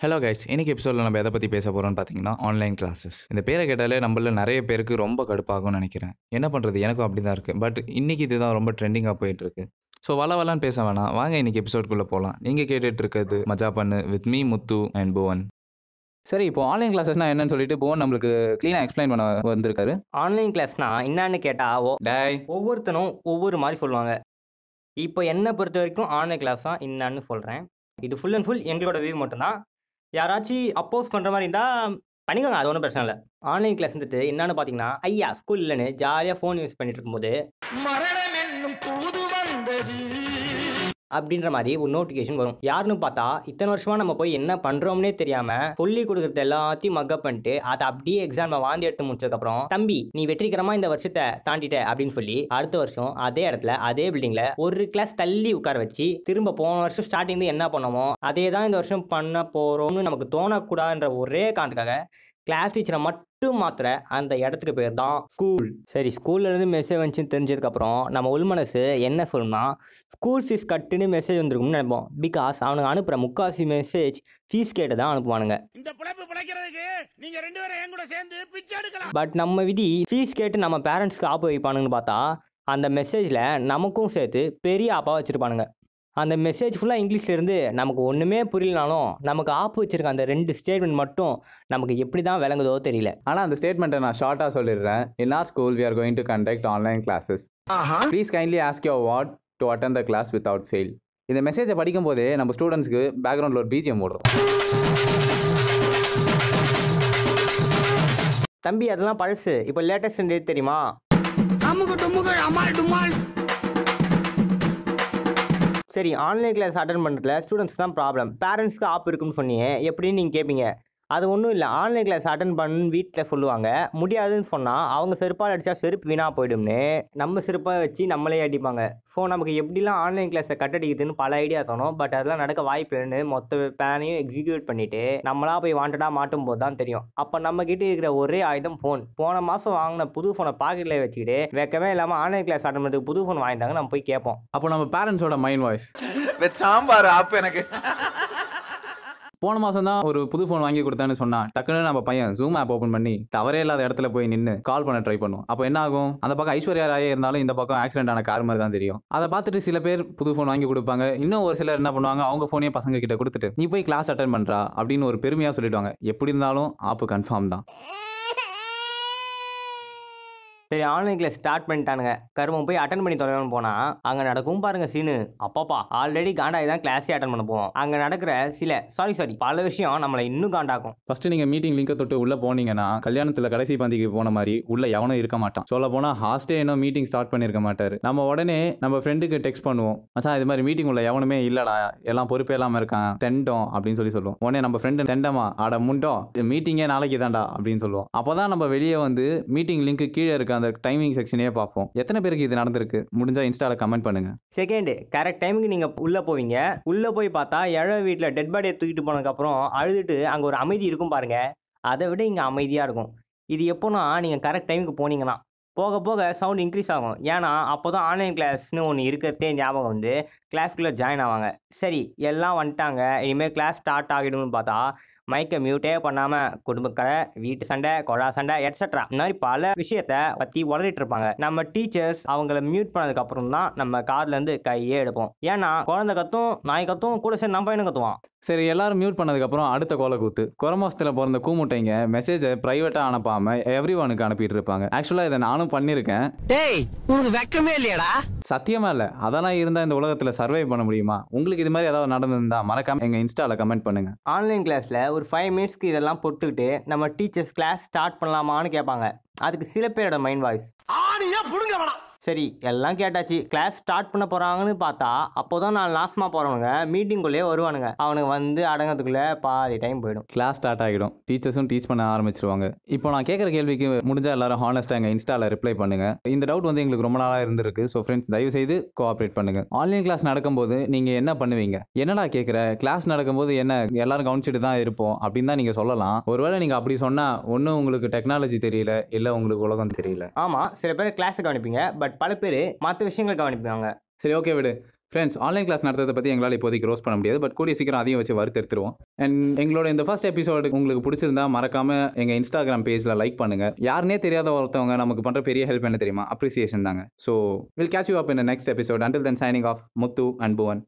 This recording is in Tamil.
ஹலோ கைஸ் இன்னைக்கு எபிசோடில் நம்ம எதை பற்றி பேச போகிறோம்னு பார்த்தீங்கன்னா ஆன்லைன் கிளாஸஸ் இந்த பேரை கேட்டாலே நம்மள நிறைய பேருக்கு ரொம்ப கடுப்பாகும்னு நினைக்கிறேன். என்ன பண்ணுறது எனக்கும் அப்படி தான் இருக்குது பட் இன்னைக்கு இதுதான் ரொம்ப ட்ரெண்டிங்காக போயிட்டு இருக்கு ஸோ வள வளன்னு பேச வேணாம். வாங்க இன்னைக்கு எபிசோட்குள்ளே போகலாம் நீங்கள் கேட்டுட்டு இருக்கிறது மஜா பண்ணு with me Muthu and Bhuvan. சரி இப்போ ஆன்லைன் கிளாஸஸ்னால் என்னன்னு சொல்லிட்டு புவன் நம்மளுக்கு க்ளீனாக எக்ஸ்பிளைன் பண்ண வந்திருக்காரு. ஆன்லைன் கிளாஸ்னா என்னன்னு கேட்டால் டேய். ஒவ்வொருத்தனும் ஒவ்வொரு மாதிரி சொல்லுவாங்க. இப்போ என்னை பொறுத்த வரைக்கும் ஆன்லைன் கிளாஸ் தான் என்னன்னு சொல்கிறேன் இது ஃபுல் அண்ட் ஃபுல் எங்களோட வியூ மட்டும்தான். யாராச்சும் அப்போஸ் பண்ணுற மாதிரி இருந்தால் பண்ணிக்கோங்க. அது ஒன்றும் பிரச்சனை இல்லை. ஆன்லைன் கிளாஸ் வந்துட்டு என்னன்னு பார்த்தீங்கன்னா ஐயா ஸ்கூல் இல்லைன்னு ஜாலியாக ஃபோன் யூஸ் பண்ணிட்டு இருக்கும்போது அப்படின்ற மாதிரி ஒரு நோட்டிஃபிகேஷன் வரும். யாருன்னு பார்த்தா இத்தனை வருஷமா நம்ம போய் என்ன பண்றோம்னே தெரியாம சொல்லி கொடுக்குறது எல்லாத்தையும் மக்கப் பண்ணிட்டு அதை அப்படியே எக்ஸாம் வாந்தி எடுத்து முடிச்சதுக்கப்புறம் தம்பி நீ வெற்றிகரமா இந்த வருஷத்தை தாண்டிட்ட அப்படின்னு சொல்லி அடுத்த வருஷம் அதே இடத்துல அதே பில்டிங்ல ஒரு கிளாஸ் தள்ளி உட்கார வச்சு திரும்ப போன வருஷம் ஸ்டார்டிங் என்ன பண்ணோமோ அதே தான் இந்த வருஷம் பண்ண போறோம்னு நமக்கு தோணக்கூடாதுன்ற ஒரே காரணத்துக்காக கிளாஸ் டீச்சரை மட்டும் மாத்திர அந்த இடத்துக்கு பேர் தான் ஸ்கூல் சரி ஸ்கூல்ல இருந்து மெசேஜ் வந்துச்சுன்னு தெரிஞ்சதுக்கப்புறம் நம்ம உள்மனசு என்ன சொல்லணும்னா ஸ்கூல் ஃபீஸ் கட்டுன்னு மெசேஜ் வந்திருக்கும்னு நினைப்போம். பிகாஸ் அவனுக்கு அனுப்புகிற முக்காசி மெசேஜ் ஃபீஸ் கேட்டு தான் அனுப்புவானுங்க. இந்த பிழைப்பு பிழைக்கிறதுக்கு நீங்க ரெண்டு பேரும் என் கூட சேர்ந்து பிச்சை எடுக்கலாம். பட் நம்ம விதி ஃபீஸ் கேட்டு நம்ம பேரண்ட்ஸ்க்கு ஆப்பு வைப்பானுங்கன்னு பார்த்தா அந்த மெசேஜில் நமக்கும் சேர்த்து பெரிய ஆப்பாக வச்சுருப்பானுங்க. அந்த மெசேஜ் ஃபுல்லாக இங்கிலீஷ்ல இருந்து நமக்கு ஒன்றுமே புரியலனாலும் நமக்கு ஆப்பு வச்சிருக்க அந்த ரெண்டு ஸ்டேட்மெண்ட் மட்டும் நமக்கு எப்படி தான் விளங்குதோ தெரியல. ஆனால் அந்த ஸ்டேட்மெண்ட்டை நான் ஷார்ட்டாக சொல்லிடுறேன். In our school we are going to conduct online classes please kindly ask your ward to attend the class without fail இந்த மெசேஜை படிக்கும் போதே நம்ம ஸ்டூடெண்ட்ஸ்க்கு பேக்ரவுண்டில் ஒரு பிஜிஎம் ஓடுறோம் தம்பி அதெல்லாம் பழசு. இப்போ லேட்டஸ்ட் டேட் தெரியுமா? அமுக டுமுக அமால் டுமால். சரி ஆன்லைன் கிளாஸ் அட்டன் பண்ணுறதுல ஸ்டூடெண்ட்ஸ் தான் ப்ராப்ளம் பேரண்ட்ஸ்க்கு ஆப் இருக்குன்னு சொன்னீங்க. எப்படின்னு நீங்கள் கேட்பீங்க அது ஒன்றும் இல்லை. ஆன்லைன் கிளாஸ் அட்டன் பண்ணு வீட்டில் சொல்லுவாங்க. முடியாதுன்னு சொன்னால் அவங்க செருப்பால் அடித்தா செருப்பு வீணாக போயிடும்னு நம்ம செருப்பை வச்சு நம்மளே அடிப்பாங்க. ஸோ நமக்கு எப்படிலாம் ஆன்லைன் கிளாஸை கட்டடிக்குதுன்னு பல ஐடியா தோணும். பட் அதெல்லாம் நடக்க வாய்ப்பு இல்லைன்னு மொத்த பிளானையும் எக்ஸிக்யூட் பண்ணிவிட்டு நம்மளா போய் வாண்டடாக மாட்டும் போது தான் தெரியும். அப்போ நம்ம கிட்ட இருக்கிற ஒரே ஆயுதம் ஃபோன் போன மாதம் வாங்கின புது ஃபோனை பாக்கெட்டில் வச்சுக்கிட்டு வெக்கமே இல்லாமல் ஆன்லைன் கிளாஸ் அட்டன் பண்ணுறதுக்கு புது ஃபோன் வாங்கிட்டாங்க நம்ம போய் கேட்போம் அப்போ நம்ம பேரண்ட்ஸோட மைண்ட் வாய்ஸ் சாம்பார் ஆப் எனக்கு. போன மாதம் தான் ஒரு புது ஃபோன் வாங்கி கொடுத்தேன்னு சொன்னா டக்குன்னு நம்ம பையன் ஜூம் ஆப் ஓப்பன் பண்ணி டவரே இல்லாத இடத்துல போய் நின்று கால் பண்ண ட்ரை பண்ணும் அப்போ என்ன ஆகும்? அந்த பக்கம் ஐஸ்வர்யா ராயே இருந்தாலும் இந்த பக்கம் ஆக்சிடென்ட் ஆன கார் மாதிரி தான் தெரியும். அதை பார்த்துட்டு சில பேர் புது ஃபோன் வாங்கி கொடுப்பாங்க. இன்னும் ஒரு சிலர் என்ன பண்ணுவாங்க? அவங்க ஃபோனே பசங்க கிட்ட கொடுத்துட்டு நீ போய் கிளாஸ் அட்டன் பண்ணுறா அப்படின்னு ஒரு பெருமையாக சொல்லிடுவாங்க. எப்படி இருந்தாலும் ஆப்பு கன்ஃபார்ம் தான். சரி ஆன்லைன் கிளாஸ் ஸ்டார்ட் பண்ணிட்டானுங்க. கருமம் போய் அட்டன் பண்ணி தொலைவான்னு போனால் அங்கே நடக்கும் பாருங்க சீனு அப்பாப்பா ஆல்ரெடி காண்டாகி தான் கிளாஸே அட்டன் பண்ண போவோம். அங்கே நடக்கிற சில சாரி சாரி பல விஷயம் நம்மளை இன்னும் காண்டாக்கும். ஃபர்ஸ்ட் நீங்க மீட்டிங் லிங்கை தொட்டு உள்ள போனீங்கன்னா கல்யாணத்துல கடைசி பந்திக்கு போன மாதிரி உள்ள எவனும் இருக்க மாட்டான். சொல்ல போனா ஹாஸ்டே இன்னும் மீட்டிங் ஸ்டார்ட் பண்ணிருக்க மாட்டாரு. நம்ம உடனே நம்ம ஃப்ரெண்டுக்கு டெக்ஸ்ட் பண்ணுவோம். மச்சான் இது மாதிரி மீட்டிங் உள்ள எவனுமே இல்லடா. எல்லாம் பொறுப்பே இல்லாம இருக்கான். தெண்டம் அப்படின்னு சொல்லி சொல்லுவோம். உடனே நம்ம ஃப்ரெண்டு தெண்டமா ஆட முண்டம். மீட்டிங்கே நாளைக்கு தான்டா அப்படின்னு சொல்லுவோம். அப்பதான் நம்ம வெளியே வந்து மீட்டிங் லிங்க் கீழே இருக்க அந்த டைமிங் செக்ஷனே பார்ப்போம். எத்தனை பேருக்கு இது நடந்திருக்கு? முடிஞ்சா இன்ஸ்டால கமெண்ட் பண்ணுங்க. செகண்ட் கரெக்ட் டைமுக்கு நீங்கள் உள்ளே போவீங்க. உள்ளே போய் பார்த்தா எழ வீட்டில் டெட் பாடியை தூக்கிட்டு போனதுக்கப்புறம் அழுதுட்டு அங்கே ஒரு அமைதி இருக்கும் பாருங்க. அதை விட இங்கே அமைதியாக இருக்கும். இது எப்போனா நீங்கள் கரெக்ட் டைமுக்கு போனீங்கன்னா போக போக சவுண்ட் இன்க்ரீஸ் ஆகும். ஏன்னா அப்போ தான் ஆன்லைன் கிளாஸ்னு ஒன்று இருக்கிறதே ஞாபகம் வந்து கிளாஸ்க்குள்ளே ஜாயின் ஆவாங்க. சரி எல்லாம் வந்துட்டாங்க. இனிமேல் கிளாஸ் ஸ்டார்ட் ஆகிடும்னு பார்த்தா மைக்கை மியூட்டே பண்ணாமல் குடும்பக்கரை வீட்டு சண்டை கொழா சண்டை எட்ஸட்ரா இந்த மாதிரி பல விஷயத்த பற்றி உளறிட்டு இருப்பாங்க. நம்ம டீச்சர்ஸ் அவங்கள மியூட் பண்ணதுக்கு அப்புறம் தான் நம்ம காதுல இருந்து கையே எடுப்போம். ஏன்னா குழந்தை கத்தும் நாய் கத்தும் கூட சரி நம்ம பையனும் கத்துவான். சரி எல்லாரும் மியூட் பண்ணதுக்கப்புறம் அடுத்த கோலை கூத்து. குரமாசத்தில் பிறந்த கூமுட்டைங்க மெசேஜை ப்ரைவேட்டாக அனுப்பாமல் எவ்ரி ஒனுக்கு அனுப்பிட்டு இருப்பாங்க. ஆக்சுவலாக இதை நானும் பண்ணியிருக்கேன் டேய் உனக்கு வெக்கமே இல்லையாடா. சத்தியமா இல்லை. அதெல்லாம் இருந்தால் இந்த உலகத்தில் சர்வை பண்ண முடியுமா? உங்களுக்கு இது மாதிரி ஏதாவது நடந்திருந்தா மறக்காம எங்கள் இன்ஸ்டாவில் கமெண்ட் பண்ணுங்க. ஆன்லைன் கிளாஸில் ஒரு ஃபைவ் மினிட்ஸ்க்கு இதெல்லாம் பொறுத்துக்கிட்டு நம்ம டீச்சர்ஸ் கிளாஸ் ஸ்டார்ட் பண்ணலாமான்னு கேட்பாங்க. அதுக்கு சில பேரோட மைண்ட் வாய்ஸ் ஆடியா புடுங்க வேணாம். சரி எல்லாம் கேட்டாச்சு. கிளாஸ் ஸ்டார்ட் பண்ண போகிறாங்கன்னு பார்த்தா அப்போ தான் நான் லாஸ்ட்மா போகிறவனுங்க மீட்டிங்குள்ளேயே வருவானுங்க. அவனுங்க வந்து அடங்கிறதுக்குள்ளே பாதி டைம் போயிடும். கிளாஸ் ஸ்டார்ட் ஆகிடும். டீச்சர்ஸும் டீச் பண்ண ஆரம்பிச்சிருவாங்க. இப்போ நான் கேட்குற கேள்விக்கு முடிஞ்சா எல்லாரும் ஹானஸ்ட்டாக எங்கள் இன்ஸ்டாவில் ரிப்ளை பண்ணுங்க. இந்த டவுட் வந்து எங்களுக்கு ரொம்ப நாளாக இருந்திருக்கு. ஸோ ஃப்ரெண்ட்ஸ் தயவு செய்து கோஆப்ரேட் பண்ணுங்க. ஆன்லைன் கிளாஸ் நடக்கும்போது நீங்கள் என்ன பண்ணுவீங்க? என்னடா கேட்குற கிளாஸ் நடக்கும்போது என்ன எல்லாரும் கவனிச்சிட்டு தான் இருப்போம் அப்படின்னு தான் நீங்கள் சொல்லலாம். ஒருவேளை நீங்கள் அப்படி சொன்னால் ஒன்றும் உங்களுக்கு டெக்னாலஜி தெரியல இல்லை உங்களுக்கு உலகம் தெரியல. ஆமாம் சில பேர் கிளாஸை கவனிப்பீங்க. பட் பல பேர் மற்ற விஷயங்களை கவனிப்பாங்க. சரி ஓகே விடு. ஃப்ரெண்ட்ஸ் ஆன்லைன் கிளாஸ் நடத்துறதை பற்றி எங்களால் இப்போதைக்கு ரோஸ் பண்ண முடியாது பட் கூடிய சீக்கிரம் அதையும் வச்சு வறுத்தெடுத்துருவோம் அண்ட் எங்களோட இந்த ஃபர்ஸ்ட் எபிசோடு உங்களுக்கு பிடிச்சிருந்தா மறக்காம எங்கள் இன்ஸ்டாகிராம் பேஜில் லைக் பண்ணுங்கள் யாருனே தெரியாத ஒருத்தவங்க நமக்கு பண்ணுற பெரிய ஹெல்ப் என்ன தெரியுமா? அப்ரிசியேஷன் தாங்க. So will catch you up in next episode until then signing off Muthu and Bhuvan